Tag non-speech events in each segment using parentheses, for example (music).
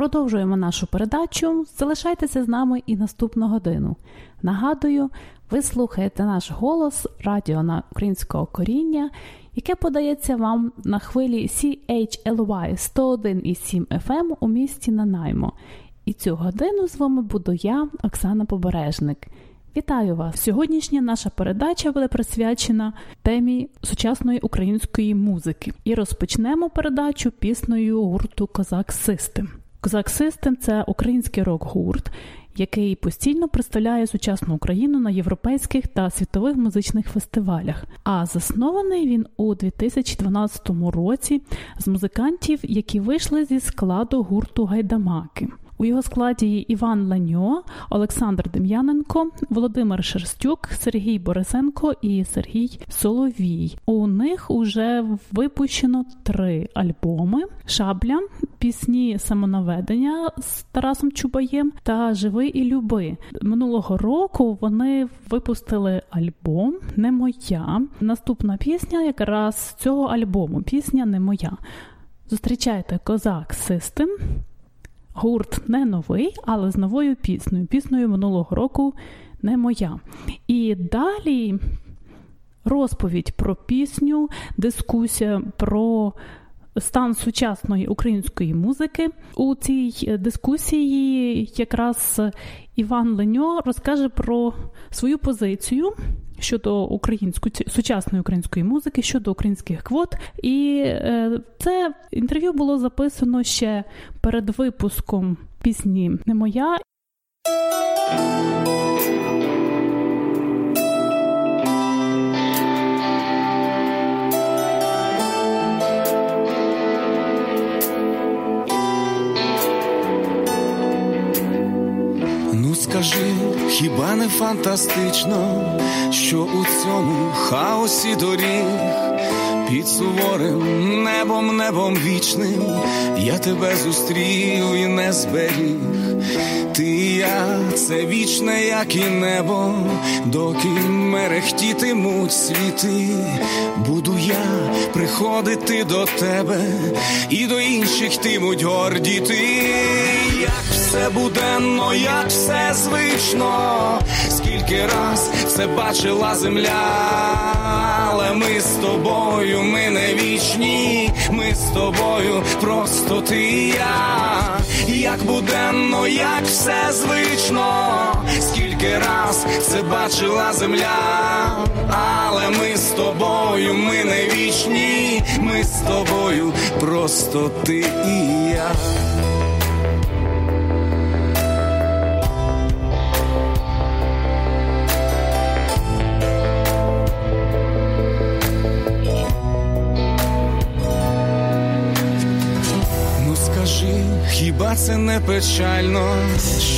Продовжуємо нашу передачу. Залишайтеся з нами і наступну годину. Нагадую, ви слухаєте наш голос радіо на українського коріння, яке подається вам на хвилі CHLY 101,7 FM у місті Нанаймо. І цю годину з вами буду я, Оксана Побережник. Вітаю вас! Сьогоднішня наша передача буде присвячена темі сучасної української музики. І розпочнемо передачу піснею гурту Козак Систем. Козак Систем це український рок-гурт, який постійно представляє сучасну Україну на європейських та світових музичних фестивалях. А заснований він у 2012 році з музикантів, які вийшли зі складу гурту Гайдамаки. У його складі Іван Ланьо, Олександр Дем'яненко, Володимир Шерстюк, Сергій Борисенко і Сергій Соловій. У них уже випущено три альбоми: Шабля, пісні самонаведення з Тарасом Чубаєм та Живи і люби. Минулого року вони випустили альбом Не моя. Наступна пісня якраз цього альбому. Пісня Не моя. Зустрічайте козак Систем. Гурт не новий, але з новою піснею. Піснею минулого року не моя. І далі розповідь про пісню, дискусія про стан сучасної української музики. У цій дискусії якраз Іван Леньо розкаже про свою позицію щодо української сучасної української музики, щодо українських квот. І е, це інтерв'ю було записано ще перед випуском пісні Не моя. Не фантастично, що у цьому хаосі доріг. Під суворим небом, небом вічним я тебе зустрів і не зберіг. Ти і я, це вічне, як і небо, доки мерехтітимуть світи, буду я приходити до тебе і до інших йтимуть гордіти як все буденно, як все звично, скільки раз все бачила земля, але ми з тобою, ми не вічні, ми з тобою, просто ти і я, як буденно, як все звично, скільки раз все бачила земля, але ми з тобою, ми не вічні, ми з тобою, просто ти і я. Хіба це не печально,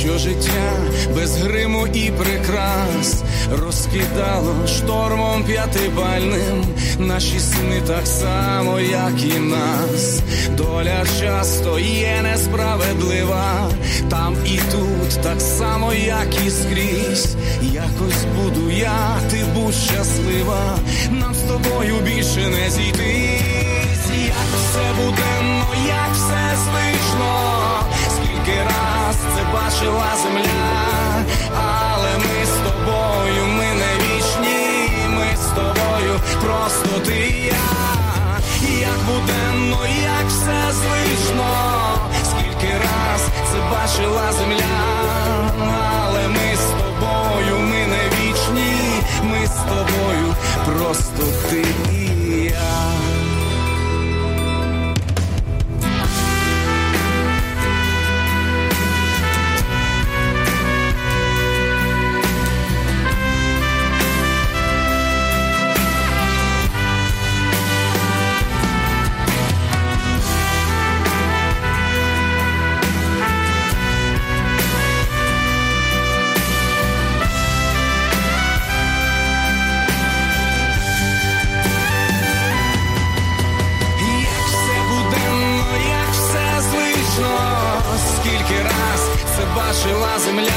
що життя без гриму і прикрас розкидало штормом п'ятибальним наші сни так само, як і нас. Доля часто є несправедлива, там і тут, так само, як і скрізь. Якось буду я, ти будь щаслива, нам з тобою більше не зійтись, це земля, але ми з тобою, ми не вічні, ми з тобою, просто ти і я, як буденно, як все звично, скільки раз це бачила земля, але ми з тобою, ми не вічні, ми з тобою, просто бачила земля,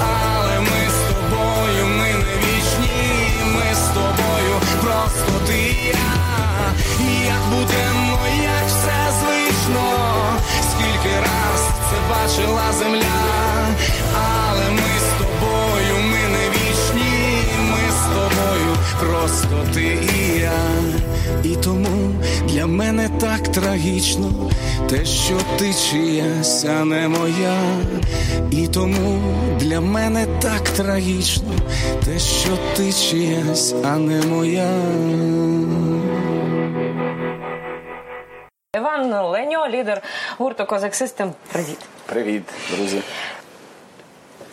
але ми з тобою, ми не вічні, ми з тобою, просто ти і я, як будемо, як все звично, скільки раз це бачила земля, просто ти і я. І тому для мене так трагічно, те, що ти чиясь, а не моя. І тому для мене так трагічно, те, що ти чиясь, а не моя. Іван Леньо, лідер гурту Козак Систем. Привіт. Привіт, друзі.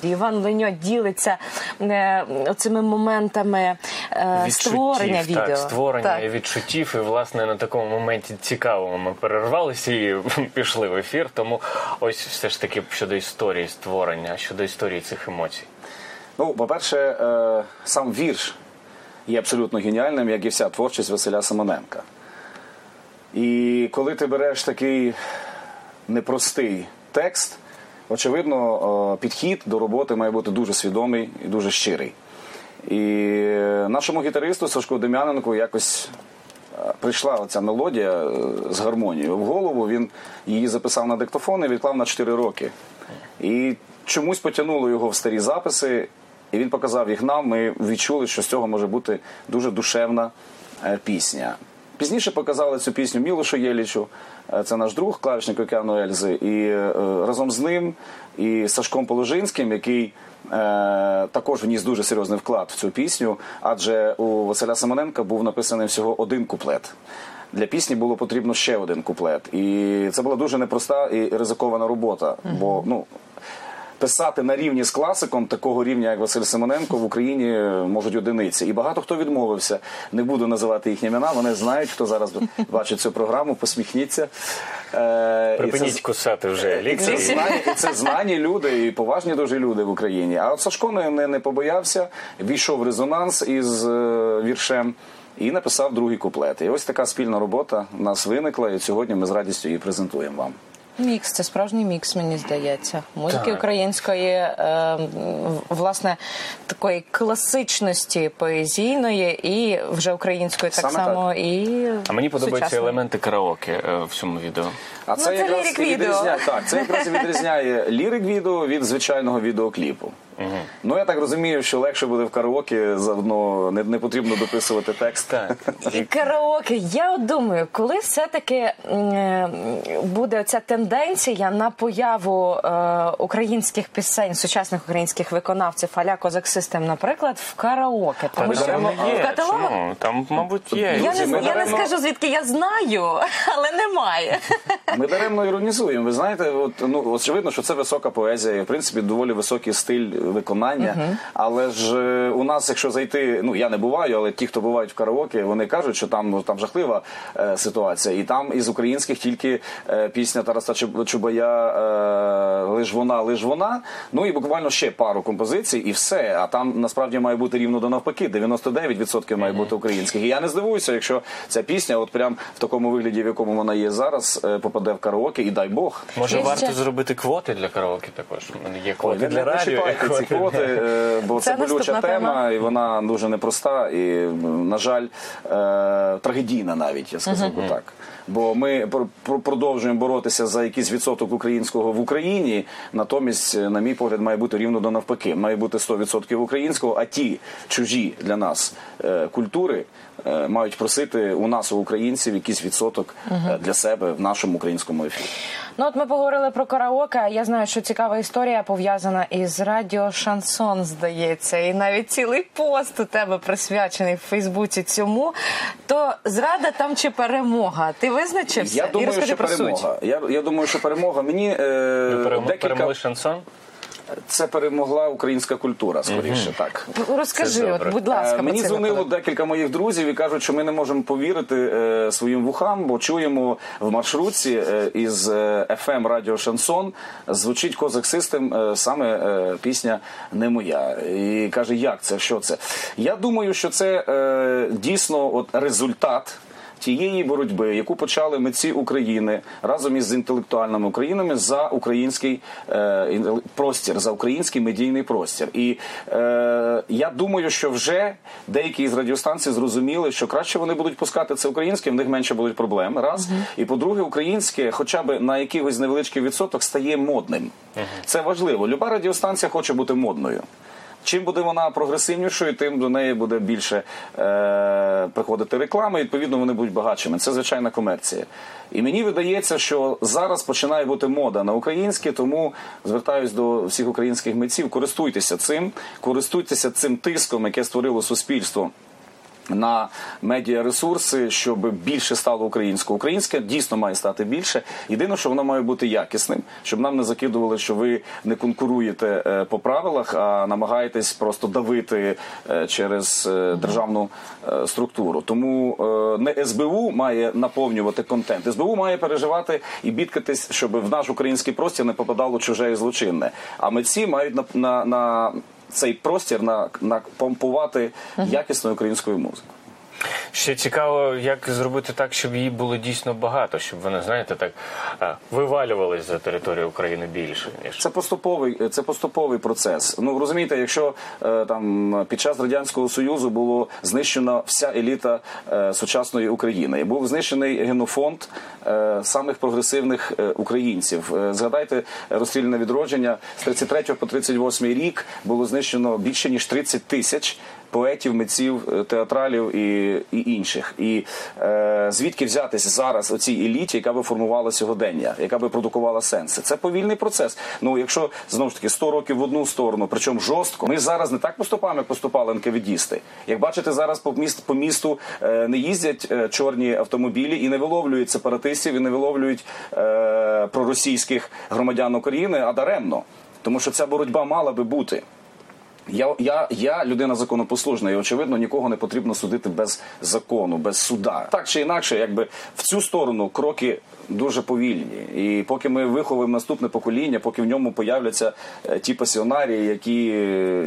Іван Леньо ділиться е, цими моментами е, створення Відчуттів, відео. Так, створення Так. і відчуттів. І власне на такому моменті цікавому ми перервалися і (laughs) пішли в ефір. Тому ось все ж таки щодо історії створення, щодо історії цих емоцій. Ну, по-перше, е, сам вірш є абсолютно геніальним, як і вся творчість Василя Симоненка. І коли ти береш такий непростий текст, очевидно, е, підхід до роботи має бути дуже свідомий і дуже щирий. І нашому гітаристу Сашку Дем'яненку якось е, прийшла оця мелодія е, з гармонією в голову. Він її записав на диктофон і відклав на 4 роки. І чомусь потягнуло його в старі записи, і він показав їх нам. Ми відчули, що з цього може бути дуже душевна е, пісня. Пізніше показали цю пісню Мілошу Єлічу, е, це наш друг, клавішник океану Ельзи, і е, разом з ним і Сашком Положинським, який е, також вніс дуже серйозний вклад в цю пісню, адже у Василя Симоненка був написаний всього один куплет. Для пісні було потрібно ще один куплет. І це була дуже непроста і ризикована робота. Бо ну писати на рівні з класиком такого рівня, як Василь Симоненко, в Україні можуть одиниці. І багато хто відмовився. Не буду називати їхні імена. Вони знають, хто зараз бачить цю програму, посміхніться. Е, і Припиніть це- кусати вже і це, знані, і це знані люди і поважні дуже люди в Україні. А от Сашко не, не, не побоявся, війшов в резонанс із е, віршем і написав другий куплет. І ось така спільна робота в нас виникла, і сьогодні ми з радістю її презентуємо вам. Мікс, це справжній мікс, мені здається. Музики Так. української, е, власне, такої класичності поезійної і вже української так Саме само. І А мені подобаються сучасної. елементи караоке е, в цьому відео. А Ну, це якраз лірик відео. відрізняє, так, це якраз відрізняє лірик відео від звичайного відеокліпу. Ну я так розумію, що легше буде в караоке, заодно не, не потрібно дописувати текст. Так. І караоке. Я от думаю, коли все-таки е, буде ця тенденція на появу е, українських пісень, сучасних українських виконавців, аля Козак Систем, наприклад, в караоке. Тому що в Чому? Там, мабуть, є. я Друзі, не, я не скажу, звідки я знаю, (laughs) але немає. Ми даремно іронізуємо. Ви знаєте, от ну очевидно, що це висока поезія, і, в принципі, доволі високий стиль виконання. Але ж е, у нас, якщо зайти, ну я не буваю, але ті, хто бувають в караоке, вони кажуть, що там ну, там жахлива е, ситуація. І там із українських тільки е, пісня Тараса Чуб- Чубая е, Лиш вона, лиш вона. Ну і буквально ще пару композицій, і все. А там насправді має бути рівно до навпаки. 99% має бути українських. І я не здивуюся, якщо ця пісня, от прям в такому вигляді, в якому вона є зараз, е, попаде в караоке, і дай Бог. Може, Є варто ще- зробити квоти для караоке також. У мене є квоти не, для радіо. І квоти, е, бо це, Це болюча тема, тема. і вона дуже непроста, і, на жаль, е, трагедійна навіть, я сказав би так. Бо ми пр- пр- продовжуємо боротися за якийсь відсоток українського в Україні. Натомість, е, на мій погляд, має бути рівно до навпаки. Має бути 100% українського, а ті чужі для нас е, культури мають просити у нас, у українців, якийсь відсоток е, для себе в нашому українському ефірі. Ну от ми поговорили про караоке. Я знаю, що цікава історія пов'язана із радіо Шансон, здається, і навіть цілий пост у тебе присвячений в Фейсбуці цьому. То зрада там чи перемога? Ти визначився? Я думаю, розкажи що про суть. перемога. Я, я думаю, що перемога. Мені е, перем- декілька перемогли шансон? Це перемогла українська культура, скоріше так. Розкажи, от, будь ласка, Е, Мені дзвонило декілька моїх друзів і кажуть, що ми не можемо повірити е, своїм вухам, бо чуємо в маршрутці е, із е, FM Радіо Шансон звучить Козак Систем, е, саме е, пісня не моя. І каже, як це? Що це? Я думаю, що це е, дійсно от результат. Тієї боротьби, яку почали митці України разом із інтелектуальними Українами за український е, простір, за український медійний простір. І е, я думаю, що вже деякі з радіостанцій зрозуміли, що краще вони будуть пускати це українське, в них менше будуть проблем. Раз і по-друге, українське, хоча б на якихось невеличкий відсоток, стає модним. Це важливо. Люба радіостанція хоче бути модною. Чим буде вона прогресивнішою, тим до неї буде більше е, приходити реклами. і, Відповідно, вони будуть багатшими. Це звичайна комерція. І мені видається, що зараз починає бути мода на українське, тому звертаюсь до всіх українських митців. Користуйтеся цим, користуйтеся цим тиском, яке створило суспільство на медіаресурси, щоб більше стало українською. Українське дійсно має стати більше. Єдине, що воно має бути якісним, щоб нам не закидували, що ви не конкуруєте е, по правилах, а намагаєтесь просто давити е, через е, державну структуру. Тому не СБУ має наповнювати контент. СБУ має переживати і бідкатись, щоб в наш український простір не попадало чуже і злочинне. А митці мають на на, на цей простір на, на помпувати якісною українською музикою. Ще цікаво, як зробити так, щоб її було дійсно багато, щоб вони, знаєте, так вивалювались за територію України більше ніж це поступовий, це поступовий процес. Ну розумієте, якщо е, там під час радянського союзу було знищена вся еліта е, сучасної України, був знищений генофонд е, самих прогресивних українців. Згадайте розстріляне відродження з 33 по 38 рік було знищено більше ніж 30 тисяч поетів, митців, е, театралів і і інших. І е, звідки взятися зараз оцій еліті, яка би формувала сьогодення, яка би продукувала сенси? Це повільний процес. Ну якщо знову ж таки 100 років в одну сторону, причому жорстко, ми зараз не так поступаємо, як поступали НКВДісти. Як бачите, зараз по місту по місту е, не їздять е, чорні автомобілі і не виловлюють сепаратистів, і не виловлюють е, проросійських громадян України, а даремно. Тому що ця боротьба мала би бути. Я я, я людина законопослужна, і очевидно нікого не потрібно судити без закону, без суда. Так чи інакше, якби в цю сторону кроки дуже повільні. І поки ми виховуємо наступне покоління, поки в ньому появляться е, ті пасіонарії, які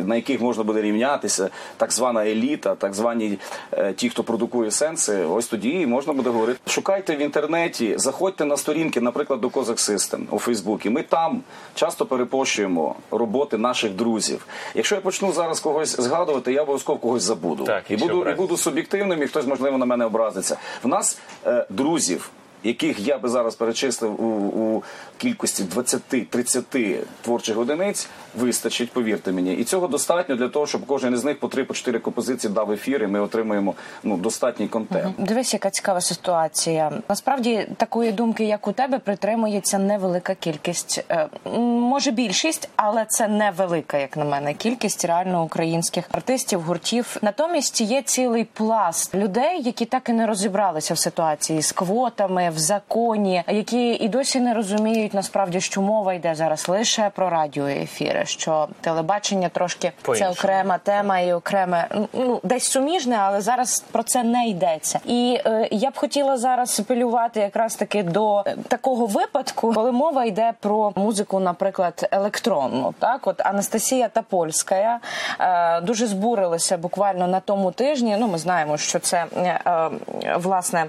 на яких можна буде рівнятися, так звана еліта, так звані е, ті, хто продукує сенси, ось тоді можна буде говорити. Шукайте в інтернеті, заходьте на сторінки, наприклад, до Козак System у Фейсбуці. Ми там часто перепощуємо роботи наших друзів. Якщо я почну зараз когось згадувати, я обов'язково когось забуду так, і буду і буду суб'єктивним, і хтось можливо на мене образиться. В нас е, друзів яких я би зараз перечислив у, у кількості 20-30 творчих одиниць, вистачить, повірте мені, і цього достатньо для того, щоб кожен із них по 3 по 4 композиції дав ефір, і Ми отримуємо ну достатній контент. Дивись, яка цікава ситуація. Насправді такої думки, як у тебе, притримується невелика кількість, е, може більшість, але це невелика, як на мене, кількість реально українських артистів, гуртів. Натомість є цілий пласт людей, які так і не розібралися в ситуації з квотами в законі, які і досі не розуміють насправді, що мова йде зараз лише про радіоефіри, що телебачення трошки це окрема тема і окреме ну десь суміжне, але зараз про це не йдеться. І е, я б хотіла зараз апелювати якраз таки до такого випадку, коли мова йде про музику, наприклад, електронну. Так, от Анастасія Тапольська е, дуже збурилася буквально на тому тижні. Ну, ми знаємо, що це е, е, власне.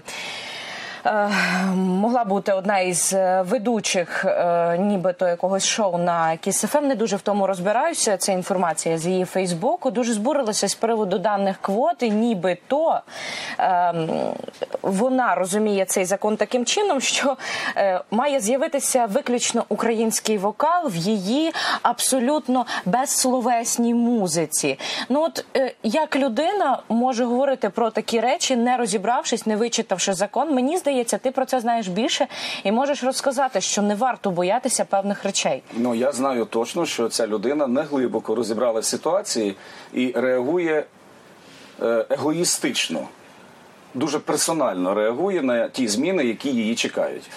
Е, могла бути одна із е, ведучих, е, нібито якогось шоу на Кіс-ФМ. Не дуже в тому розбираюся. Це інформація з її Фейсбуку. Дуже збурилася з приводу даних квот, і нібито вона розуміє цей закон таким чином, що має з'явитися виключно український вокал в її абсолютно безсловесній музиці. Ну от як людина може говорити про такі речі, не розібравшись, не вичитавши закон, мені здається здається, ти про це знаєш більше і можеш розказати, що не варто боятися певних речей. Ну я знаю точно, що ця людина не глибоко розібрала ситуації і реагує е, егоїстично, дуже персонально реагує на ті зміни, які її чекають.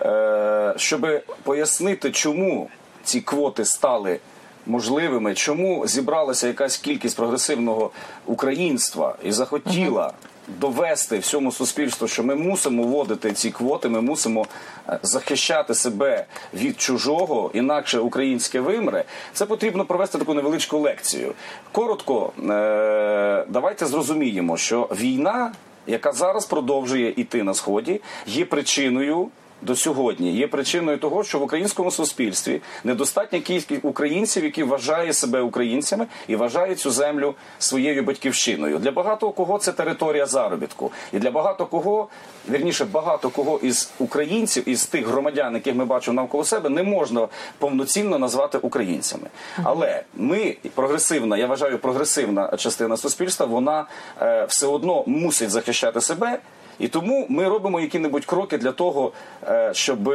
Е, Щоб пояснити, чому ці квоти стали. Можливими, чому зібралася якась кількість прогресивного українства і захотіла довести всьому суспільству, що ми мусимо вводити ці квоти, ми мусимо е, захищати себе від чужого, інакше українське вимре. Це потрібно провести таку невеличку лекцію. Коротко, е, давайте зрозуміємо, що війна яка зараз продовжує іти на сході, є причиною до сьогодні є причиною того, що в українському суспільстві недостатня кількість українців, які вважають себе українцями і вважають цю землю своєю батьківщиною. Для багато кого це територія заробітку, і для багато кого вірніше багато кого із українців, із тих громадян, яких ми бачимо навколо себе, не можна повноцінно назвати українцями. Але ми прогресивна, я вважаю, прогресивна частина суспільства, вона е, все одно мусить захищати себе. І тому ми робимо які-небудь кроки для того, е, щоб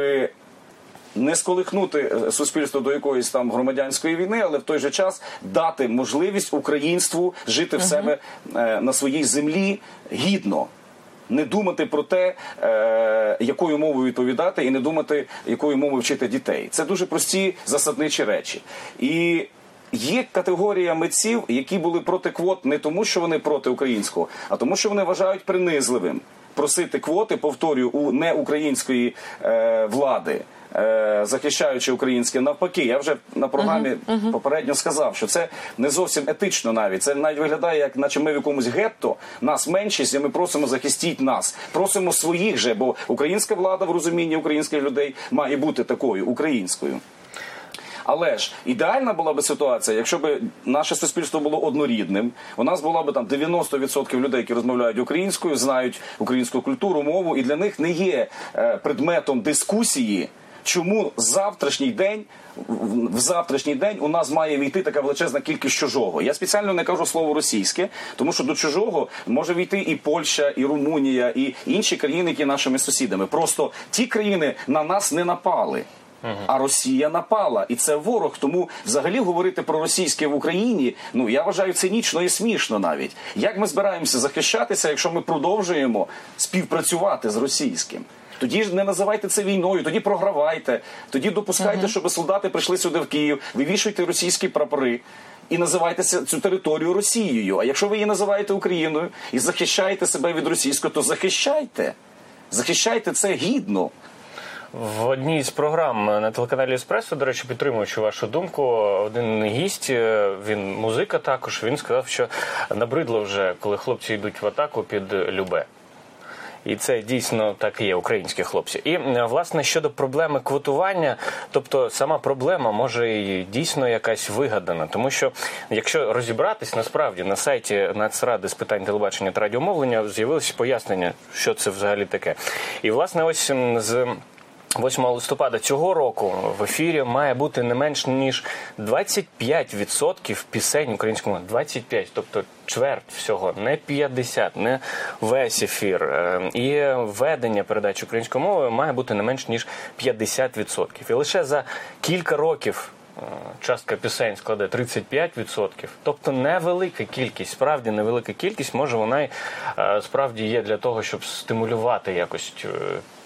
не сколихнути е, суспільство до якоїсь там громадянської війни, але в той же час дати можливість українству жити в себе е, на своїй землі гідно. Не думати про те, якою мовою відповідати, і не думати, якою мовою вчити дітей. Це дуже прості засадничі речі. І Є категорія митців, які були проти квот не тому, що вони проти українського, а тому, що вони вважають принизливим просити квоти, повторюю, у неукраїнської е, влади. Е, захищаючи українське навпаки, я вже на програмі uh -huh, uh -huh. попередньо сказав, що це не зовсім етично. Навіть це навіть виглядає, як наче ми в якомусь гетто нас меншість, і ми просимо захистіть нас, просимо своїх же, бо українська влада в розумінні українських людей має бути такою українською. Але ж ідеальна була би ситуація, якщо б наше суспільство було однорідним. У нас була б там 90% людей, які розмовляють українською, знають українську культуру, мову, і для них не є е, предметом дискусії. Чому завтрашній день в завтрашній день у нас має війти така величезна кількість чужого? Я спеціально не кажу слово російське, тому що до чужого може війти і Польща, і Румунія, і інші країни, які нашими сусідами. Просто ті країни на нас не напали. А Росія напала, і це ворог. Тому взагалі говорити про російське в Україні, ну я вважаю цинічно і смішно навіть. Як ми збираємося захищатися, якщо ми продовжуємо співпрацювати з російським? Тоді ж не називайте це війною, тоді програвайте, тоді допускайте, щоб солдати прийшли сюди в Київ, вивішуйте російські прапори. І називайте цю територію Росією. А якщо ви її називаєте Україною і захищаєте себе від російського, то захищайте. Захищайте це гідно. В одній з програм на телеканалі Еспресо, до речі, підтримуючи вашу думку, один гість, е, він музика також, він сказав, що набридло вже, коли хлопці йдуть в атаку під Любе. І це дійсно так і є, українські хлопці. І е, власне щодо проблеми квотування, тобто сама проблема може і дійсно якась вигадана, тому що якщо розібратись, насправді на сайті Нацради з питань телебачення та радіомовлення з'явилось пояснення, що це взагалі таке. І власне, ось з. 8 листопада цього року в ефірі має бути не менш ніж 25% пісень українському 25, тобто чверть всього, не 50, не весь ефір. Е, і ведення передачі української мови має бути не менш ніж 50%. І лише за кілька років. Е, частка пісень складе 35%, тобто невелика кількість, справді невелика кількість, може вона й е, справді є для того, щоб стимулювати якось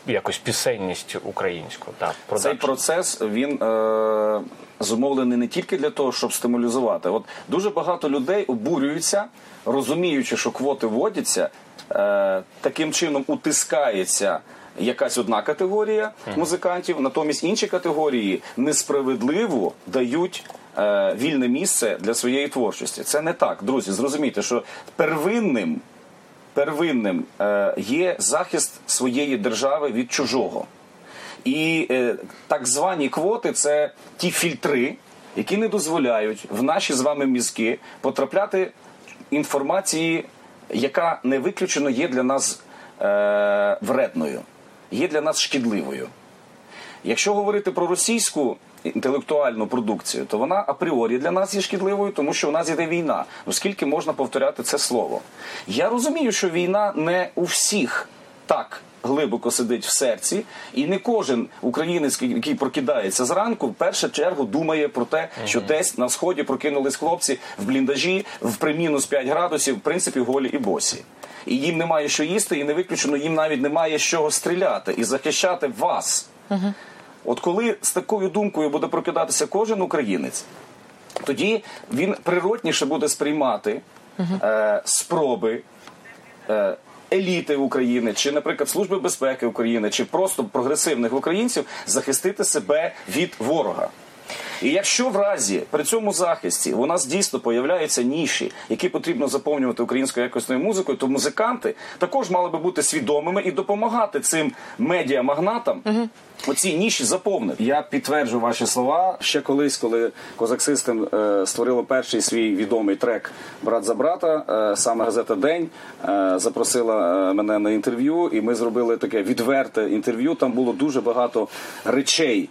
якось пісенність українську. Так, Цей процес він е, зумовлений не тільки для того, щоб стимулювати. От дуже багато людей обурюються, розуміючи, що квоти вводяться, е, таким чином утискається. Якась одна категорія музикантів, натомість інші категорії несправедливо дають е, вільне місце для своєї творчості. Це не так, друзі. Зрозумійте, що первинним первинним е, є захист своєї держави від чужого. І е, так звані квоти це ті фільтри, які не дозволяють в наші з вами мізки потрапляти інформації, яка не виключено є для нас е, вредною, є для нас шкідливою. Якщо говорити про російську інтелектуальну продукцію, то вона апріорі для нас є шкідливою, тому що у нас іде війна. Ну скільки можна повторяти це слово? Я розумію, що війна не у всіх так. Глибоко сидить в серці, і не кожен українець, який прокидається зранку, в першу чергу думає про те, що десь на сході прокинулись хлопці в бліндажі в при мінус 5 градусів, в принципі, голі і босі. І їм немає що їсти, і не виключено їм навіть немає з чого стріляти і захищати вас. Uh От коли з такою думкою буде прокидатися кожен українець, тоді він природніше буде сприймати е, спроби. Е, Еліти України, чи, наприклад, Служби безпеки України, чи просто прогресивних українців захистити себе від ворога. І якщо в разі при цьому захисті у нас дійсно появляються ніші, які потрібно заповнювати українською якісною музикою, то музиканти також мали би бути свідомими і допомагати цим медіамагнатам оці ніші заповнити. Я підтверджу ваші слова ще колись, коли Козак Систем е, створило перший свій відомий трек Брат за брата. е, саме газета День е, запросила е, мене на інтерв'ю, і ми зробили таке відверте інтерв'ю. Там було дуже багато речей,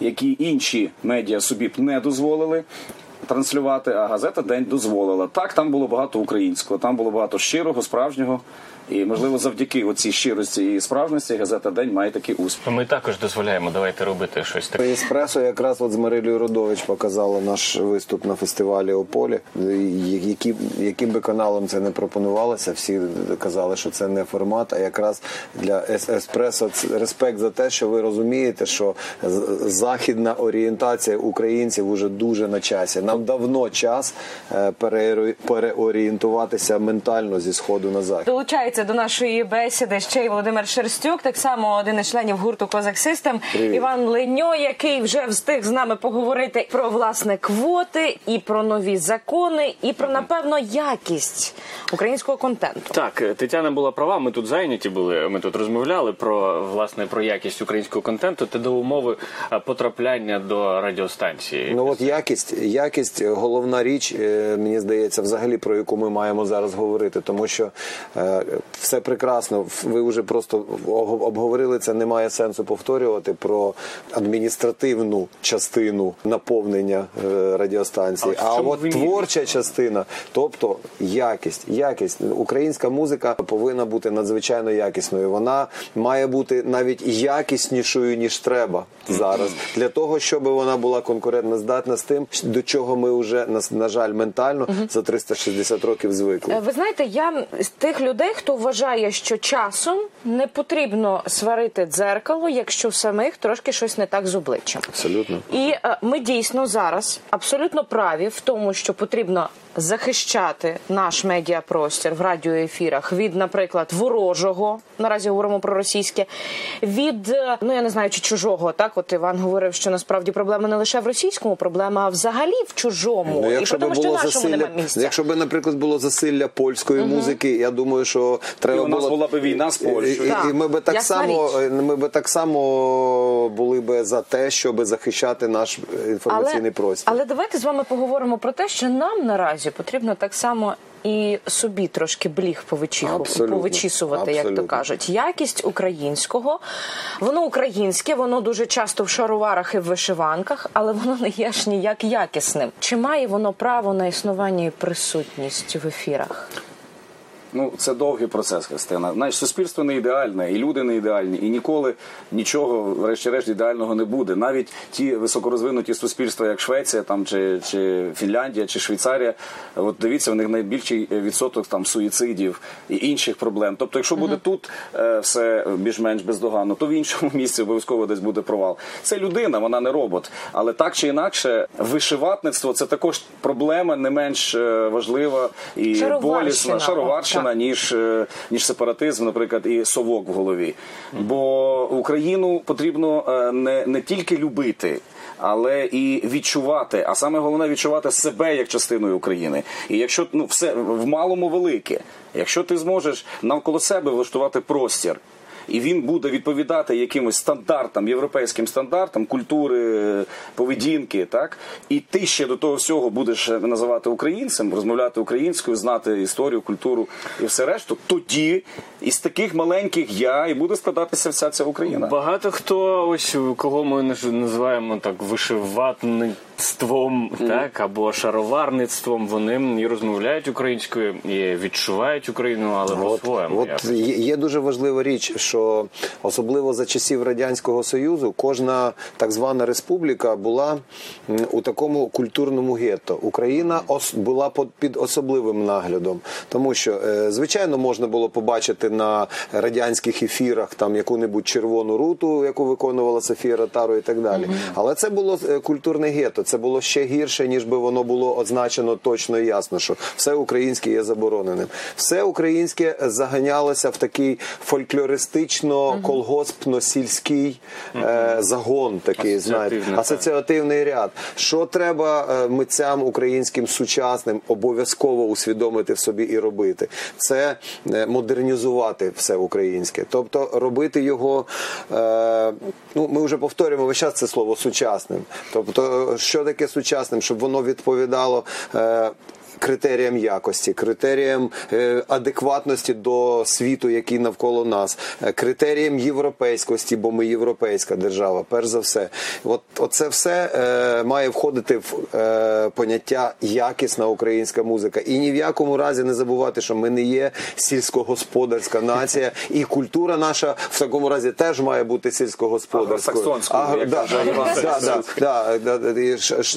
які інші медіа собі б не дозволили. Транслювати, а газета День дозволила. Так, там було багато українського, там було багато щирого, справжнього. І можливо, завдяки оцій щирості і справжності газета День має такий успіх. Ми також дозволяємо давайте робити щось таке. Еспресо якраз от з Марилією Родович показала наш виступ на фестивалі Ополі. Які, яким би каналом це не пропонувалося, всі казали, що це не формат, а якраз для Ес- Еспресо респект за те, що ви розумієте, що з- західна орієнтація українців уже дуже на часі. Нам давно час е, переорієнтуватися ментально зі сходу на захід. Долучається до нашої бесіди ще й Володимир Шерстюк, так само один із членів гурту Козак Систем. Іван Леньо, який вже встиг з нами поговорити про власне квоти, і про нові закони, і про напевно якість українського контенту. Так, Тетяна була права. Ми тут зайняті були. Ми тут розмовляли про власне про якість українського контенту та до умови потрапляння до радіостанції. Ну от якість, якість е, головна річ, е, мені здається, взагалі про яку ми маємо зараз говорити, тому що е, все прекрасно. Ви вже просто обговорили це. Немає сенсу повторювати про адміністративну частину наповнення е, радіостанції. А А от творча частина, тобто якість, якість. Українська музика повинна бути надзвичайно якісною. Вона має бути навіть якіснішою ніж треба зараз, для того, щоб вона була конкурентно здатна з тим, до чого ми вже на, на жаль ментально за 360 років звикли. Е, Ви знаєте, я з тих людей, хто вважає, що часом не потрібно сварити дзеркало, якщо в самих трошки щось не так з обличчям. Абсолютно. І е, ми дійсно зараз абсолютно праві в тому, що потрібно захищати наш медіапростір в радіоефірах від, наприклад, ворожого. Наразі говоримо про російське, від е, ну я не знаю, чи чужого. Так, от Іван говорив, що насправді проблема не лише в російському, проблема взагалі в чужому. Ну, якщо би тому, що було нашому засилля, немає місця. якщо би, наприклад, було засилля польської музики, я думаю, що треба І у нас було була би війна з І- і- І, і ми би так ясна само, річ. ми би так само були би за те, щоб захищати наш інформаційний простір. Але давайте з вами поговоримо про те, що нам наразі потрібно так само. І собі трошки бліг Абсолютно. повичісувати, як то кажуть. Якість українського, воно українське, воно дуже часто в шароварах і в вишиванках, але воно не є ж ніяк якісним. Чи має воно право на існування і присутність в ефірах? Ну, це довгий процес, Христина. Знаєш, суспільство не ідеальне, і люди не ідеальні, і ніколи нічого, врешті-решт, ідеального не буде. Навіть ті високорозвинуті суспільства, як Швеція, там чи, чи Фінляндія, чи Швейцарія, от дивіться, в них найбільший відсоток там суїцидів і інших проблем. Тобто, якщо буде тут е, все більш-менш бездоганно, то в іншому (laughs) місці обов'язково десь буде провал. Це людина, вона не робот. Але так чи інакше, вишиватництво це також проблема не менш е, важлива і болісна. Шароварщина, так. ніж, е, ніж сепаратизм, наприклад, і совок в голові. Бо Україну потрібно е, не, не тільки любити. Але і відчувати, а саме головне відчувати себе як частиною України. І якщо ну все в малому велике, якщо ти зможеш навколо себе влаштувати простір, і він буде відповідати якимось стандартам, європейським стандартам культури, поведінки, так і ти ще до того всього будеш називати українцем, розмовляти українською, знати історію, культуру і все решту, тоді із таких маленьких я і буде складатися вся ця Україна. Багато хто ось кого ми називаємо так вишиватництвом, так або шароварництвом. Вони і розмовляють українською, і відчувають Україну, але От, по-своєму. от якось. є, дуже важлива річ, що особливо за часів радянського союзу кожна так звана республіка була у такому культурному гетто. Україна ос, була под- під особливим наглядом, тому що е, звичайно можна було побачити на радянських ефірах там яку-небудь червону руту, яку виконувала Софія Ротару і так далі. Але це було е, культурне гетто. Це було ще гірше, ніж би воно було означено точно і ясно, що все українське є забороненим. Все українське заганялося в такий фольклористично колгоспно сільський е, загон, такий знаєте, Асоціативний, ряд. Що треба е, митцям українським сучасним обов'язково усвідомити в собі і робити? Це е, модернізувати все українське, тобто робити його. Е, ну ми вже повторюємо весь час це слово сучасним. Тобто, е, що таке сучасним, щоб воно відповідало. Критеріям якості, критеріям е, адекватності до світу, який навколо нас, е, критеріям європейськості, бо ми європейська держава, перш за все. От оце все е, має входити в е, поняття якісна українська музика. І ні в якому разі не забувати, що ми не є сільськогосподарська нація, і культура наша в такому разі теж має бути сільськогосподарською.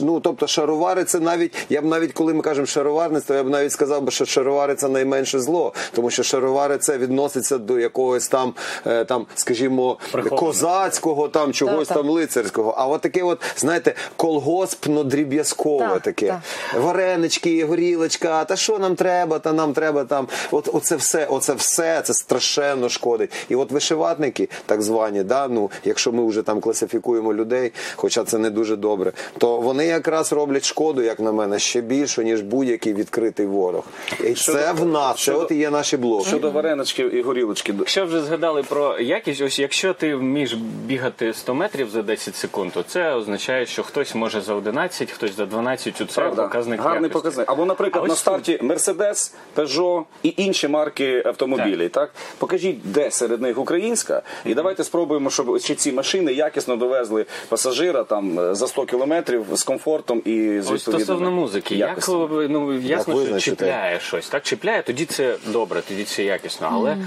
Ну, тобто шаровари це навіть, я б навіть коли ми кажемо шароварництво, я б навіть сказав що шаровари це найменше зло, тому що шаровари це відноситься до якогось там, е, там скажімо, Прихованого. козацького, там чогось Так, так. там лицарського. А от таке, от, знаєте, колгоспно дріб'язкове Так, таке. Варенички, горілочка, та що нам треба, та нам треба там. От оце все, оце все це страшенно шкодить. І от вишиватники, так звані, да, ну, якщо ми вже там класифікуємо людей, хоча це не дуже добре, то вони якраз роблять шкоду, як на мене, ще більше, ніж будь-який відкритий ворог. І це в нас, це щодо- от і є наші блоки. Щодо вареничків і горілочки, Якщо вже згадали про якість, ось якщо ти вмієш бігати 100 метрів за 10 секунд, то це означає, що хтось може за 11, хтось за 12, це Правда, показник гарний якості. показник. Або, наприклад, А на старті Мерседес, Peugeot і інші марки автомобілів. Так. покажіть, де серед них українська, і давайте спробуємо, щоб ще ці машини якісно довезли пасажира там е, за 100 кілометрів з комфортом і з Ось стосовно музики, як якостями. Ну ясно, що визначити? чіпляє щось. Так чіпляє, тоді це добре, тоді це якісно. Але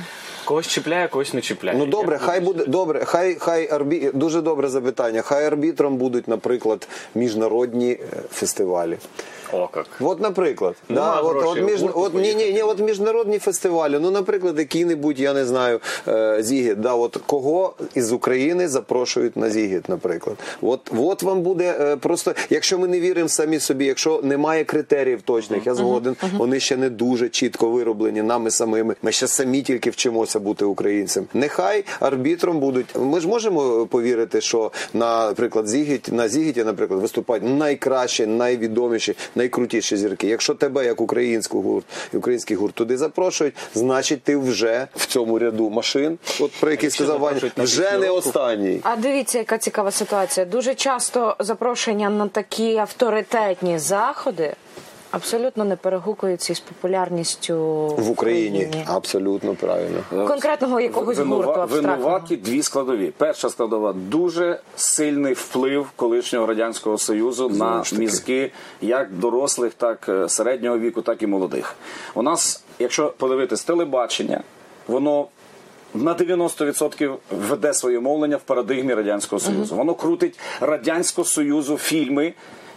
когось чіпляє, когось не чіпляє. Ну добре, Як хай буде добре. Хай хай арбі дуже добре запитання. Хай арбітром будуть, наприклад, міжнародні е, фестивалі. О, як. От, наприклад, да, от, от, між, от, ні, ні, ні, от міжнародні фестивалі. Ну, наприклад, які-небудь, я не знаю, е, Зігіт, да, от кого із України запрошують на Зігіт, наприклад. От, от вам буде е, просто, якщо ми не віримо самі собі, якщо немає критеріїв точних, я згоден, вони ще не дуже чітко вироблені нами самими. Ми ще самі тільки вчимося бути українцем. Нехай арбітром будуть. Ми ж можемо повірити, що наприклад, Зігіт, на Зігіті, наприклад, виступають найкращі, найвідоміші, найкрутіші зірки. Якщо тебе, як українську гурт, український гурт туди запрошують, значить ти вже в цьому ряду машин, от про який сказав Ваня, вже не останній. А дивіться, яка цікава ситуація. Дуже часто запрошення на такі авторитетні заходи абсолютно не перегукуються із популярністю В Україні абсолютно правильно. конкретного якогось Винува- гурту абстрактного. Винуваті дві складові. Перша складова дуже сильний вплив колишнього радянського союзу на мізки як дорослих, так е, середнього віку, так і молодих. У нас, якщо подивитись телебачення, воно. На 90% веде своє мовлення в парадигмі радянського союзу. Воно крутить радянського союзу фільми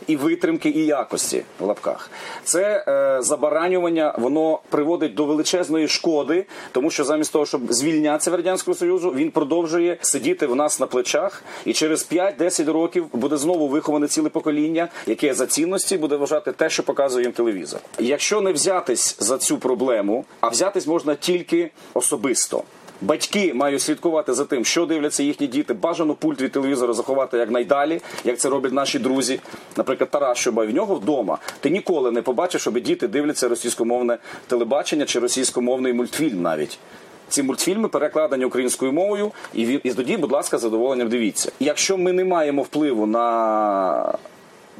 і витримки, і якості в лапках. Це е, забаранювання, воно приводить до величезної шкоди, тому що замість того, щоб звільнятися від радянського союзу, він продовжує сидіти в нас на плечах, і через 5-10 років буде знову виховане ціле покоління, яке за цінності буде вважати те, що показує їм телевізор. Якщо не взятись за цю проблему, а взятись можна тільки особисто. Батьки мають слідкувати за тим, що дивляться їхні діти. Бажано пульт від телевізора заховати якнайдалі, як це роблять наші друзі. Наприклад, Тарас Щоба, в нього вдома. Ти ніколи не побачиш, щоб діти дивляться російськомовне телебачення чи російськомовний мультфільм навіть. Ці мультфільми перекладені українською мовою, і і тоді, будь ласка, задоволенням дивіться. Якщо ми не маємо впливу на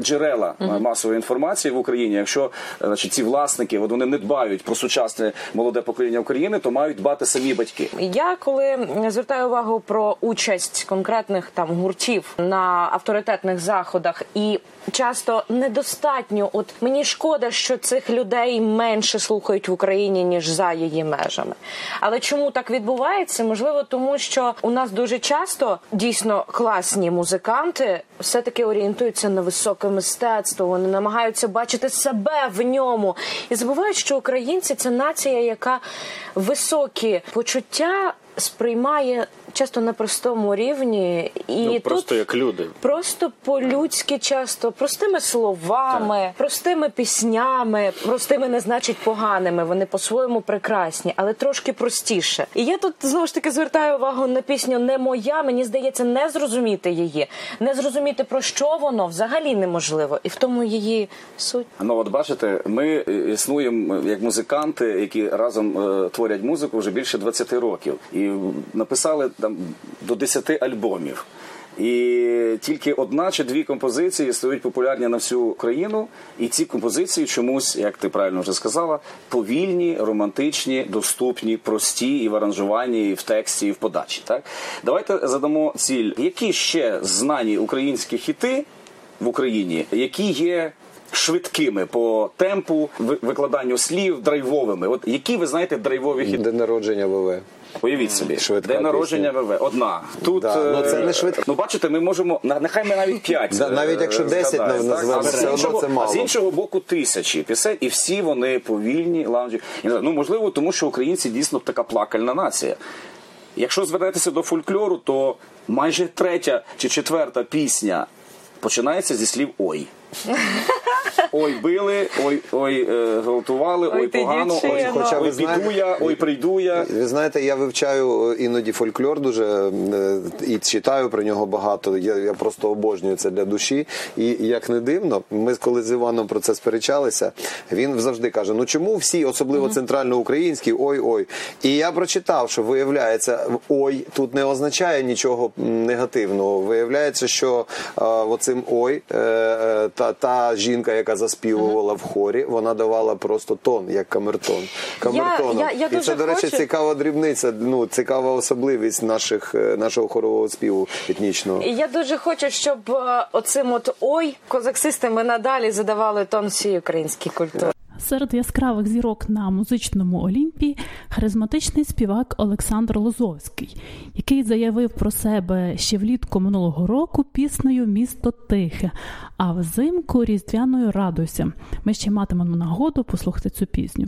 джерела е, масової інформації в Україні, якщо е, значить, ці власники от вони не дбають про сучасне молоде покоління України, то мають дбати самі батьки. Я коли звертаю увагу про участь конкретних там гуртів на авторитетних заходах і. Часто недостатньо. От мені шкода, що цих людей менше слухають в Україні ніж за її межами. Але чому так відбувається? Можливо, тому що у нас дуже часто дійсно класні музиканти все таки орієнтуються на високе мистецтво. Вони намагаються бачити себе в ньому і забувають, що українці це нація, яка високі почуття сприймає часто на простому рівні, і Ну, тут просто як люди. просто по-людськи часто, простими словами, простими піснями, простими не значить поганими. Вони по-своєму прекрасні, але трошки простіше. І я тут знову ж таки звертаю увагу на пісню Не моя. Мені здається, не зрозуміти її, не зрозуміти про що воно взагалі неможливо, і в тому її суть. Ну от бачите, ми е, існуємо як музиканти, які разом е, творять музику вже більше 20 років, і написали там до 10 альбомів. І тільки одна чи дві композиції стають популярні на всю країну, і ці композиції чомусь, як ти правильно вже сказала, повільні, романтичні, доступні, прості і в аранжуванні, і в тексті, і в подачі. Так давайте задамо ціль, які ще знані українські хіти в Україні, які є швидкими по темпу викладанню слів, драйвовими. От які ви знаєте драйвові хіти? День народження ВВ. Уявіть собі, Швидка день народження пісня. ВВ. Одна. Тут Да, ну, це е, не швидка. Ну бачите, ми можемо нехай ми навіть п'ять. Да, навіть е, якщо 10 згадаємо, назвемо, все одно це мало. А з іншого боку, тисячі пісень, і всі вони повільні, лаунжі. Ну можливо, тому що українці дійсно така плакальна нація. Якщо звернетеся до фольклору, то майже третя чи четверта пісня починається зі слів ой. Ой, били, ой, ой, е, гвалтували, ой, Ой, погано, ой. Хоча ви ой, піду я, ой, прийду я. Ви знаєте, я вивчаю е, іноді фольклор дуже е, і читаю про нього багато. Я, я просто обожнюю це для душі. І як не дивно, ми коли з Іваном про це сперечалися, він завжди каже: ну чому всі, особливо центральноукраїнські, ой ой. І я прочитав, що виявляється, ой тут не означає нічого негативного. Виявляється, що оцим ой, та, та жінка, яка заспівувала в хорі, вона давала просто тон, як камертон. Камертоном. я- я І це, до речі, хочу- цікава дрібниця, ну цікава особливість наших е, нашого хорового співу етнічного. І я дуже хочу, щоб е, оцим от ой козаксисти ми надалі задавали тон всій українській культурі. Серед яскравих зірок на музичному Олімпі харизматичний співак Олександр Лозовський, який заявив про себе ще влітку минулого року піснею Місто Тихе, а взимку Різдвяною Радуйся. Ми ще матимемо нагоду послухати цю пісню.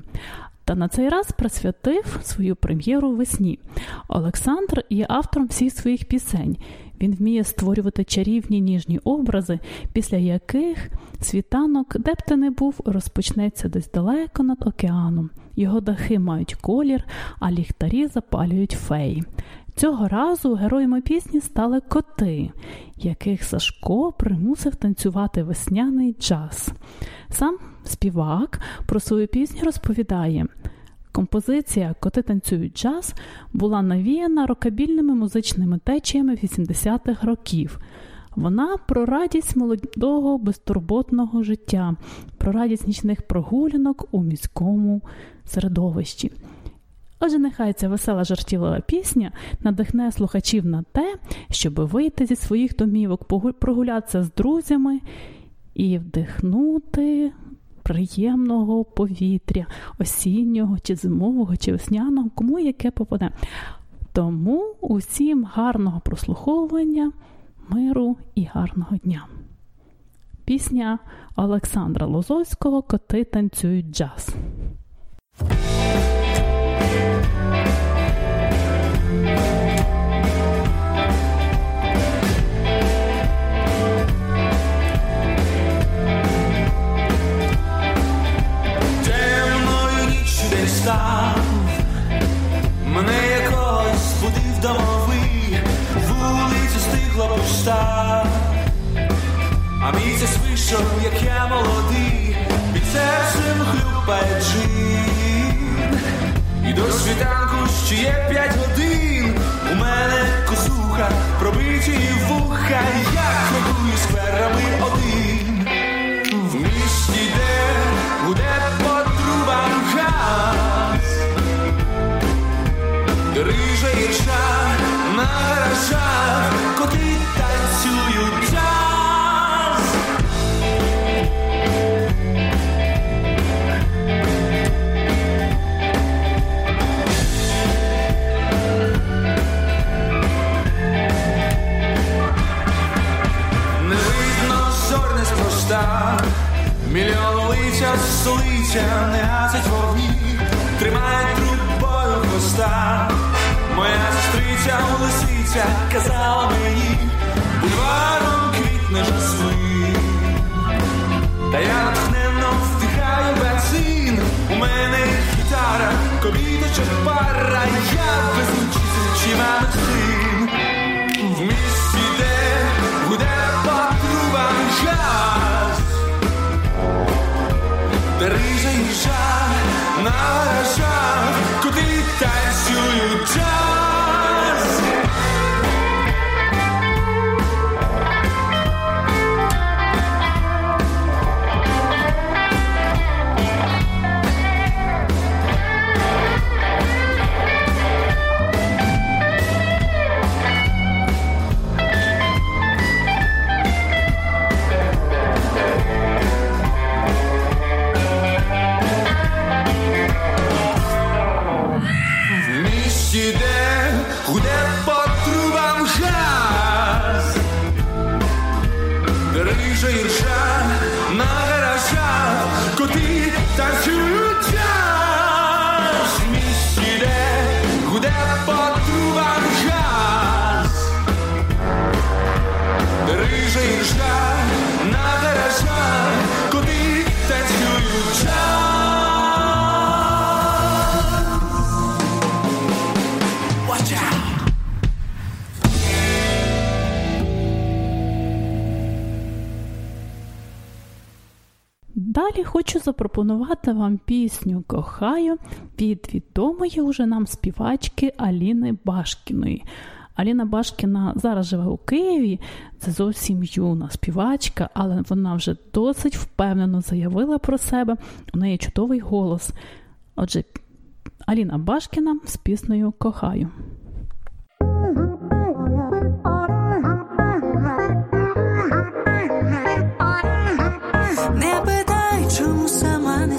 Та на цей раз присвятив свою прем'єру весні. Олександр є автором всіх своїх пісень. Він вміє створювати чарівні ніжні образи, після яких світанок, де б ти не був, розпочнеться десь далеко над океаном. Його дахи мають колір, а ліхтарі запалюють феї. Цього разу героями пісні стали коти, яких Сашко примусив танцювати весняний джаз. Сам співак про свою пісню розповідає. Композиція Коти танцюють джаз була навіяна рокабільними музичними течіями 80-х років. Вона про радість молодого безтурботного життя, про радість нічних прогулянок у міському середовищі. Отже, нехай ця весела жартівлива пісня надихне слухачів на те, щоб вийти зі своїх домівок, прогулятися з друзями і вдихнути приємного повітря, осіннього чи зимового, чи весняного, кому яке попаде. Тому усім гарного прослуховування, миру і гарного дня. Пісня Олександра Лозовського Коти танцюють джаз. Пуста, а місяць вийшов, як я молодий, під серцем хлюпає джин. І до світанку ще є п'ять годин. У мене косуха, пробиті вуха, я ходую скверами один. В місті, де гуде по трубам газ, рижа ірша на гаражах, мільйон лиця столиця не гасить вогні, тримає трубою хвоста, Моя сестриця лисиця казала мені, бульваром квітне жасмин. Та я натхненно вдихаю бензин, у мене гітара, ковіточа пара, я без учитель чи мами син. Хочу запропонувати вам пісню Кохаю від відомої уже нам співачки Аліни Башкіної. Аліна Башкіна зараз живе у Києві. Це зовсім юна співачка, але вона вже досить впевнено заявила про себе. У неї чудовий голос. Отже, Аліна Башкіна з піснею Кохаю. питай, чому сама не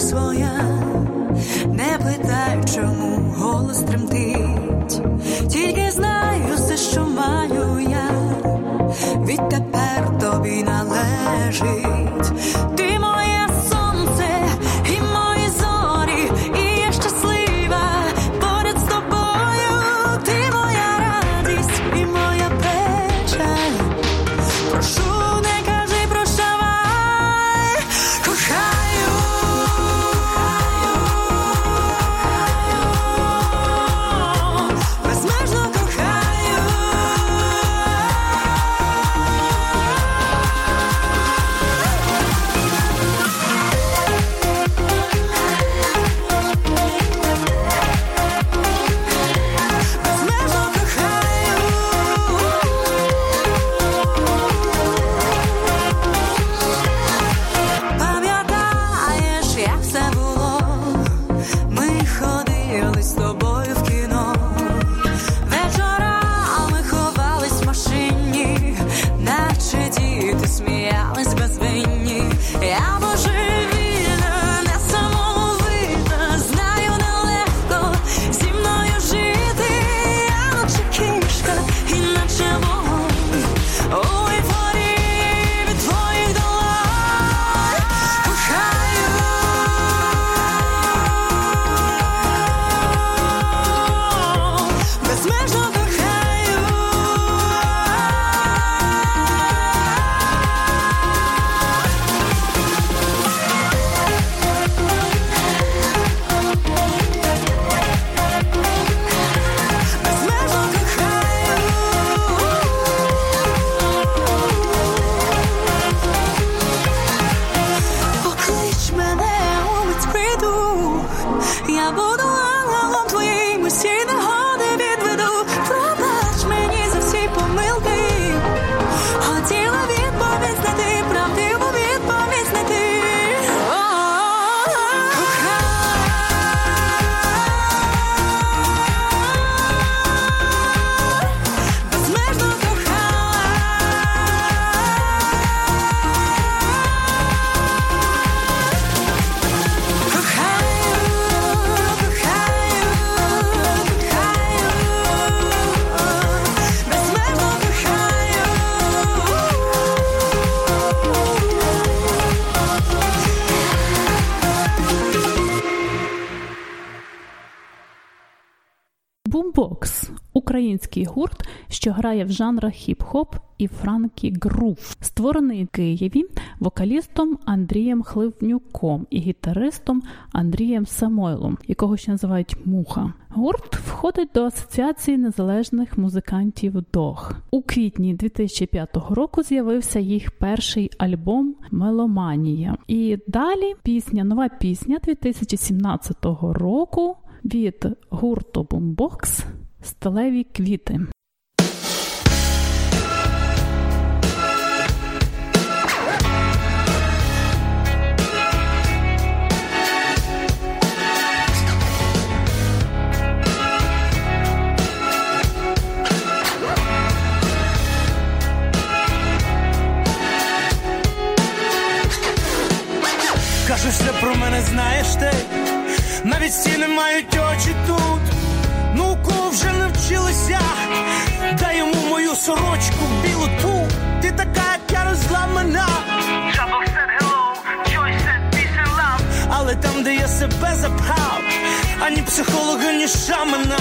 Український гурт, що грає в жанрах хіп-хоп і франкі грув, створений в Києві вокалістом Андрієм Хливнюком і гітаристом Андрієм Самойлом, якого ще називають Муха. Гурт входить до Асоціації незалежних музикантів ДОГ. У квітні 2005 року з'явився їх перший альбом Меломанія. І далі пісня, нова пісня 2017 року від гурту Бумбокс Сталеві квіти. Кажеш, все про мене знаєш ти, навіть стіни мають очі тут. Вже навчилися, дай йому мою сорочку білу ту. Ти така, як я розламана. Але там, де я себе запхав, ані психолога, ні шамана.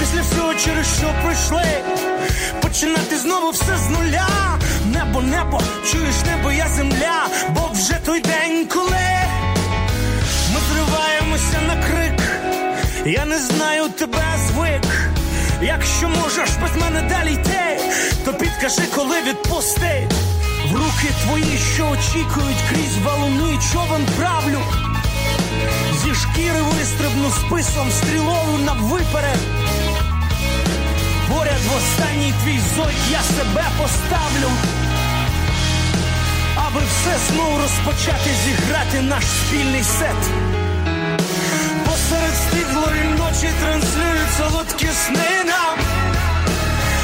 Після всього, через що пройшли, починати знову все з нуля. Небо, небо, чуєш небо, я земля, бо вже той день, коли ми зриваємося на крик. Я не знаю тебе звик. Якщо можеш без мене далі йти, то підкажи, коли відпусти. В руки твої, що очікують крізь валуни, човен правлю. Зі шкіри вистрибну списом стрілову на виперед. Поряд в останній твій зой я себе поставлю. Аби все знову розпочати зіграти наш спільний сет. Посеред стиглої ночі транслюють солодкі сни нам.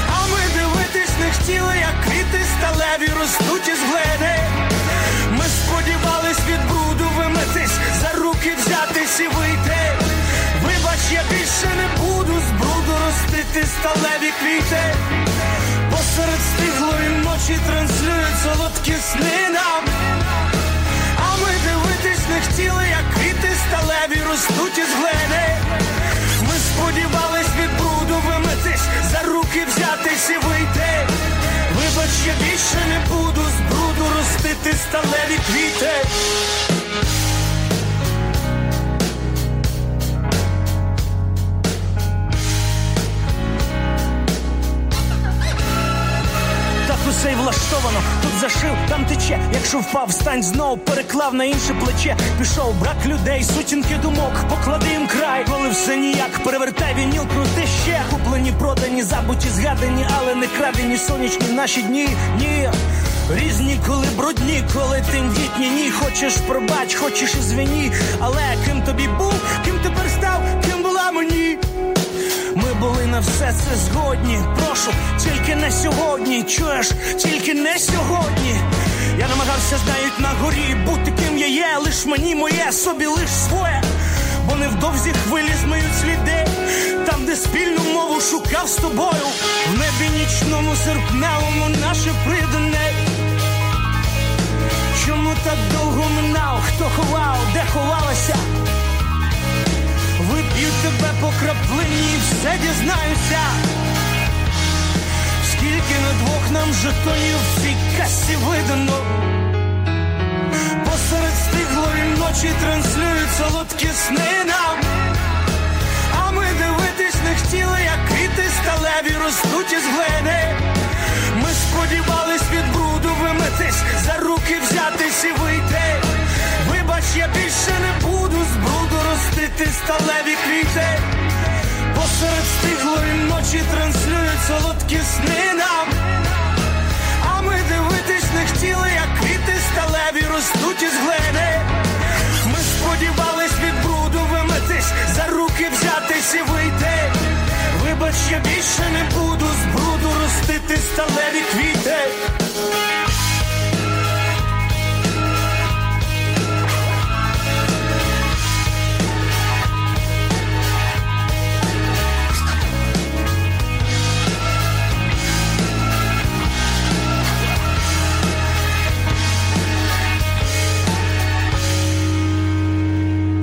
А ми дивитись не хотіли, як квіти сталеві ростуть із глини. Ми сподівались від бруду вимитись, за руки взятись і вийти. Вибач, я більше не буду з бруду ростити сталеві квіти. Посеред стиглої ночі транслюють солодкі сни нам. А ми дивитись не хотіли, як квіти сталеві ростуть із глини. Ми сподівались від бруду вимитись, за руки взятись і вийти. Вибач, я більше не буду з бруду ростити сталеві квіти. Так усе влаштовано, зашив, там тече. Якщо впав, стань знову, переклав на інше плече. Пішов брак людей, сутінки думок, поклади їм край, коли все ніяк, перевертай вініл, крути ще. Куплені, продані, забуті, згадані, але не крадені сонячні наші дні. Ні. Різні, коли брудні, коли тендітні, ні, хочеш пробач, хочеш звіні, але ким тобі був, ким тепер став, ким була мені. Все це згодні. Прошу, тільки не сьогодні. Чуєш, тільки не сьогодні. Я намагався, знають на горі, бути ким я є, лиш мені моє, собі лиш своє. Бо невдовзі хвилі змиють сліди, там, де спільну мову шукав з тобою, в небі нічному серпневому наше придане. Чому так довго минав, хто ховав, де ховалася? Вип'ю тебе по краплині все дізнаюся. Скільки на двох нам жетонів в цій касі видано. Посеред стиглої ночі транслюють солодкі сни нам. А ми дивитись не хотіли, як квіти сталеві ростуть із глини. Ми сподівались від бруду вимитись, за руки взятись і вийти. Вибач, я більше не буду з бруду ростити сталеві квіти. Посеред стиглої ночі транслюють солодкі сни нам. А ми дивитись не хотіли, як квіти сталеві ростуть із глини. Ми сподівались від бруду вимитись, за руки взятись і вийти. Вибач, я більше не буду з бруду ростити сталеві квіти.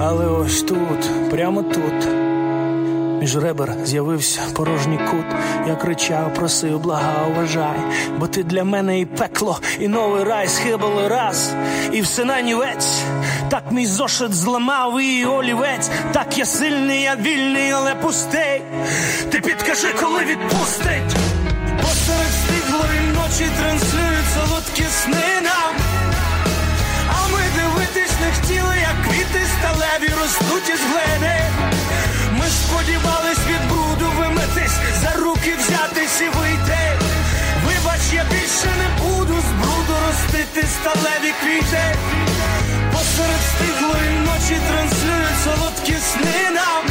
Але ось тут, прямо тут, Між ребер з'явився порожній кут. Я кричав, просив, благав, вважай, бо ти для мене і пекло, і новий рай схибали раз, і все нанівець. Так мій зошит зламав і олівець. Так я сильний, я вільний, але пустий. Ти підкажи, коли відпустить. Посеред стиглої ночі транслюють солодкі сни нам. Квіти сталеві ростуть із глини. Ми сподівались від бруду вимитись, за руки взятись і вийти. Вибач, я більше не буду з бруду ростити сталеві квіти. Посеред стиглої ночі транслюють солодкі сни нам.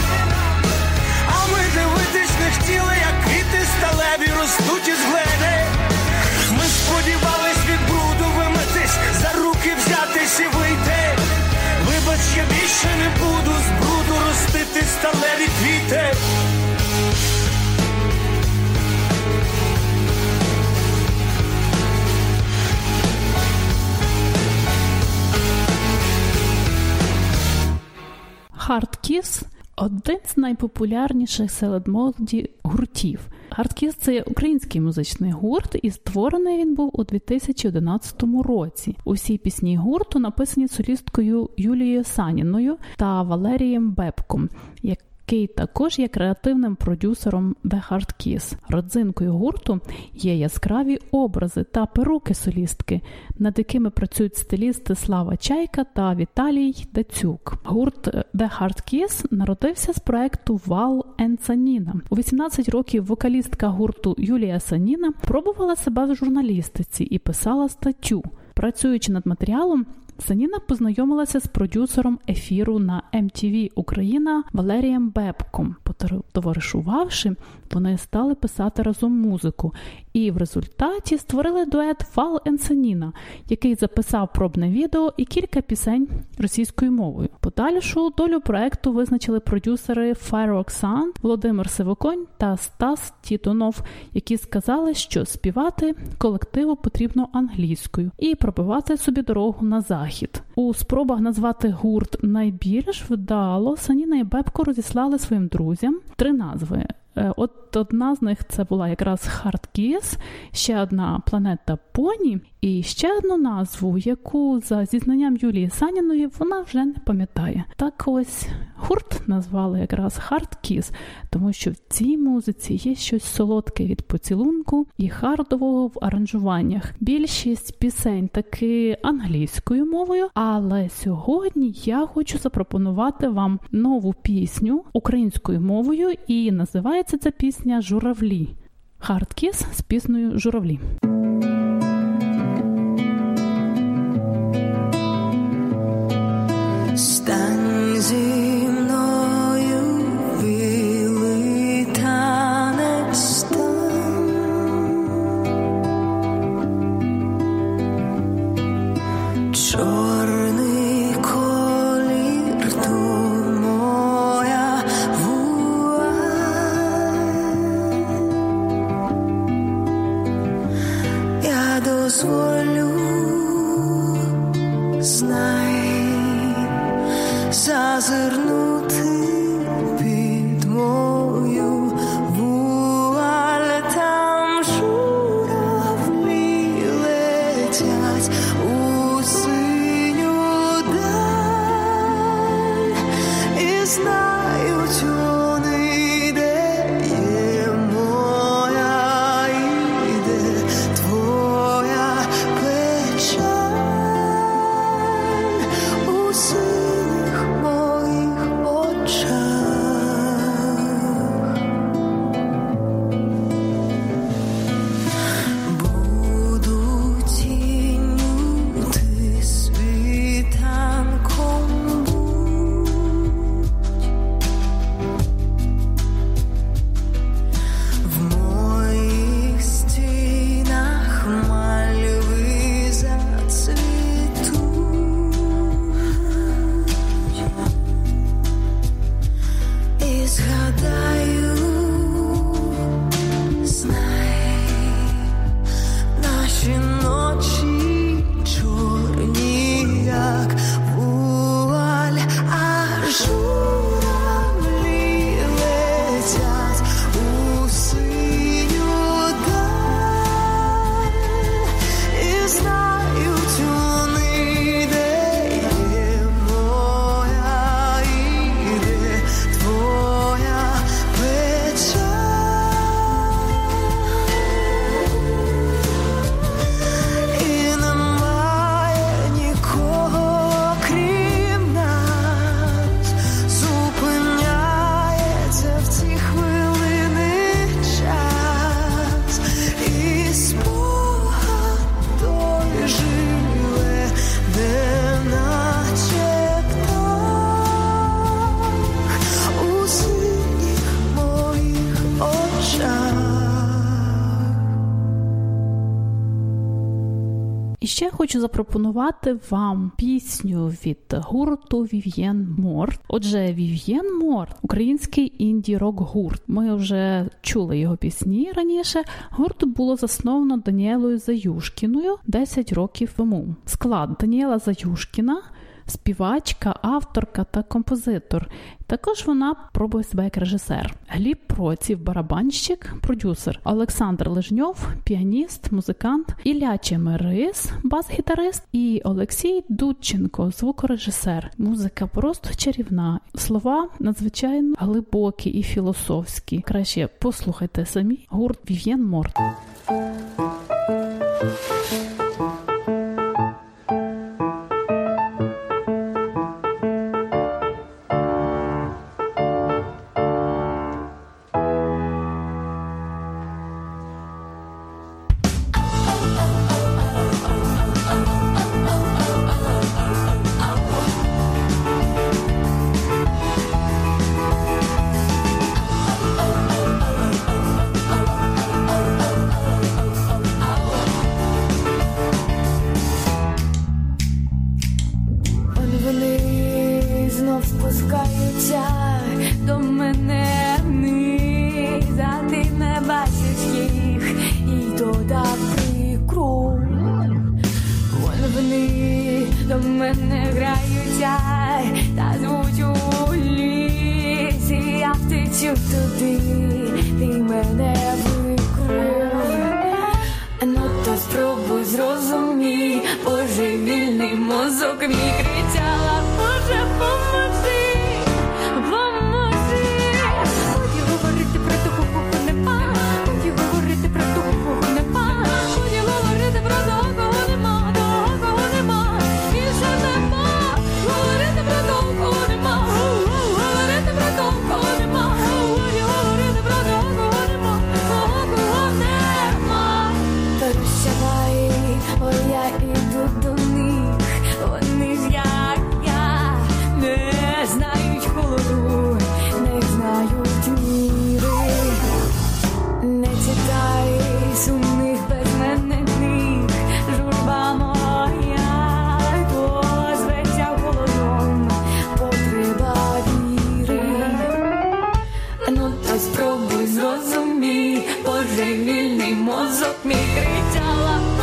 А ми дивитись не хотіли, як квіти сталеві ростуть із глини. Ми сподівались я більше не буду з бруду ростити сталеві квіти. Hardkiss – один з найпопулярніших серед молоді гуртів. Hardkiss – це український музичний гурт, і створений він був у 2011 році. Усі пісні гурту написані солісткою Юлією Саніною та Валерієм Бебком, який також є креативним продюсером The Hard Kiss. Родзинкою гурту є яскраві образи та перуки солістки, над якими працюють стилісти Слава Чайка та Віталій Дацюк. Гурт The Hard Kiss народився з проекту Вал Саніна. У 18 років вокалістка гурту Юлія Саніна пробувала себе в журналістиці і писала статтю. Працюючи над матеріалом, Саніна познайомилася з продюсером ефіру на MTV Україна Валерієм Бебком. Потоваришувавши, вони стали писати разом музику, і в результаті створили дует Фал Енсаніна, який записав пробне відео і кілька пісень російською мовою. Подальшу долю проекту визначили продюсери Firework Sound Володимир Сивоконь та Стас Тітонов, які сказали, що співати колективу потрібно англійською і пробивати собі дорогу на захід. У спробах назвати гурт найбільш вдало Саніна і Бебко розіслали своїм друзям три назви. От одна з них це була якраз Хардкіс, ще одна планета Поні, і ще одну назву, яку за зізнанням Юлії Саніної вона вже не пам'ятає. Так ось гурт назвали якраз Хардкіс, тому що в цій музиці є щось солодке від поцілунку і хардового в аранжуваннях. Більшість пісень таки англійською мовою, але сьогодні я хочу запропонувати вам нову пісню українською мовою, і називається ця пісня Журавлі. Хардкіс з піснею Журавлі. Запропонувати вам пісню від гурту Вів'єн Морт. Отже, Вів'єн Морт, український інді-рок гурт. Ми вже чули його пісні раніше. Гурт було засновано Даніелою Заюшкіною 10 років тому. Склад Даніела Заюшкіна співачка, авторка та композитор. Також вона пробує себе як режисер. Гліб Проців, барабанщик, продюсер, Олександр Лежньов, піаніст, музикант, Ілля Чемерис, бас-гітарист і Олексій Дудченко, звукорежисер. Музика просто чарівна. Слова надзвичайно глибокі і філософські. Краще послухайте самі гурт Вів'єн Морт. Мій мозок, мій кричала.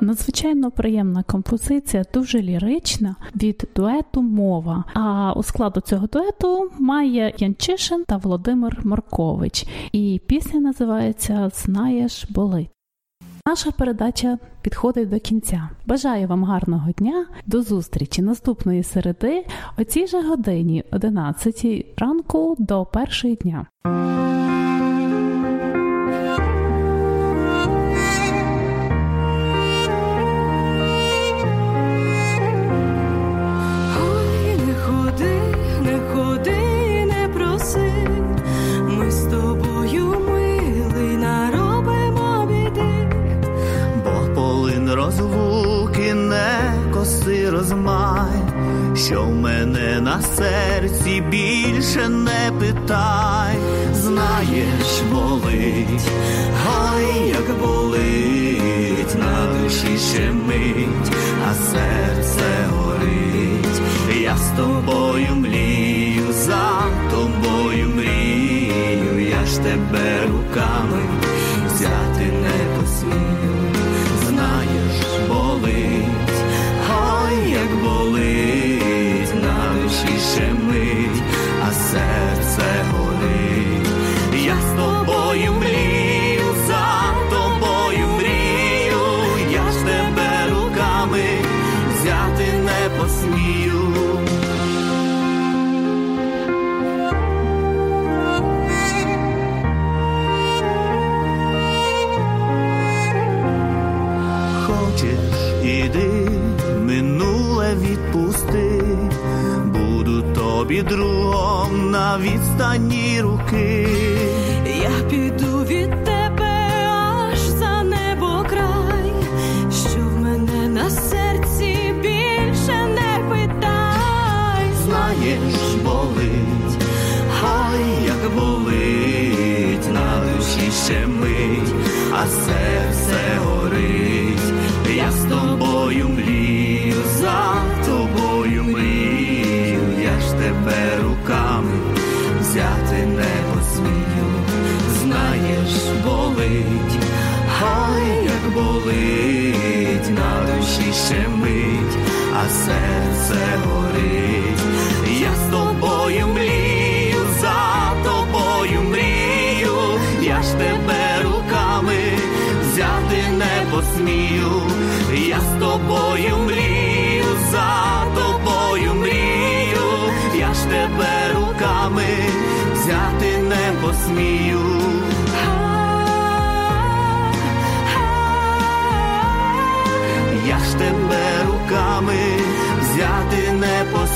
Надзвичайно приємна композиція, дуже лірична від дуету Мова. А у складу цього дуету має Янчишин та Володимир Маркович. І пісня називається Знаєш, болить. Наша передача підходить до кінця. Бажаю вам гарного дня, до зустрічі наступної середи о цій же годині, 11 ранку до першої дня. Що в мене на серці більше не питай, знаєш, болить, гай як болить, на душі ще мить, другом на відстані руки. Я піду від серце горить, я з тобою мрію, за тобою мрію, я ж тебе руками взяти не посмію, я з тобою мрію, за тобою мрію, я ж тебе руками взяти не посмію.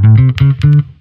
Thank you.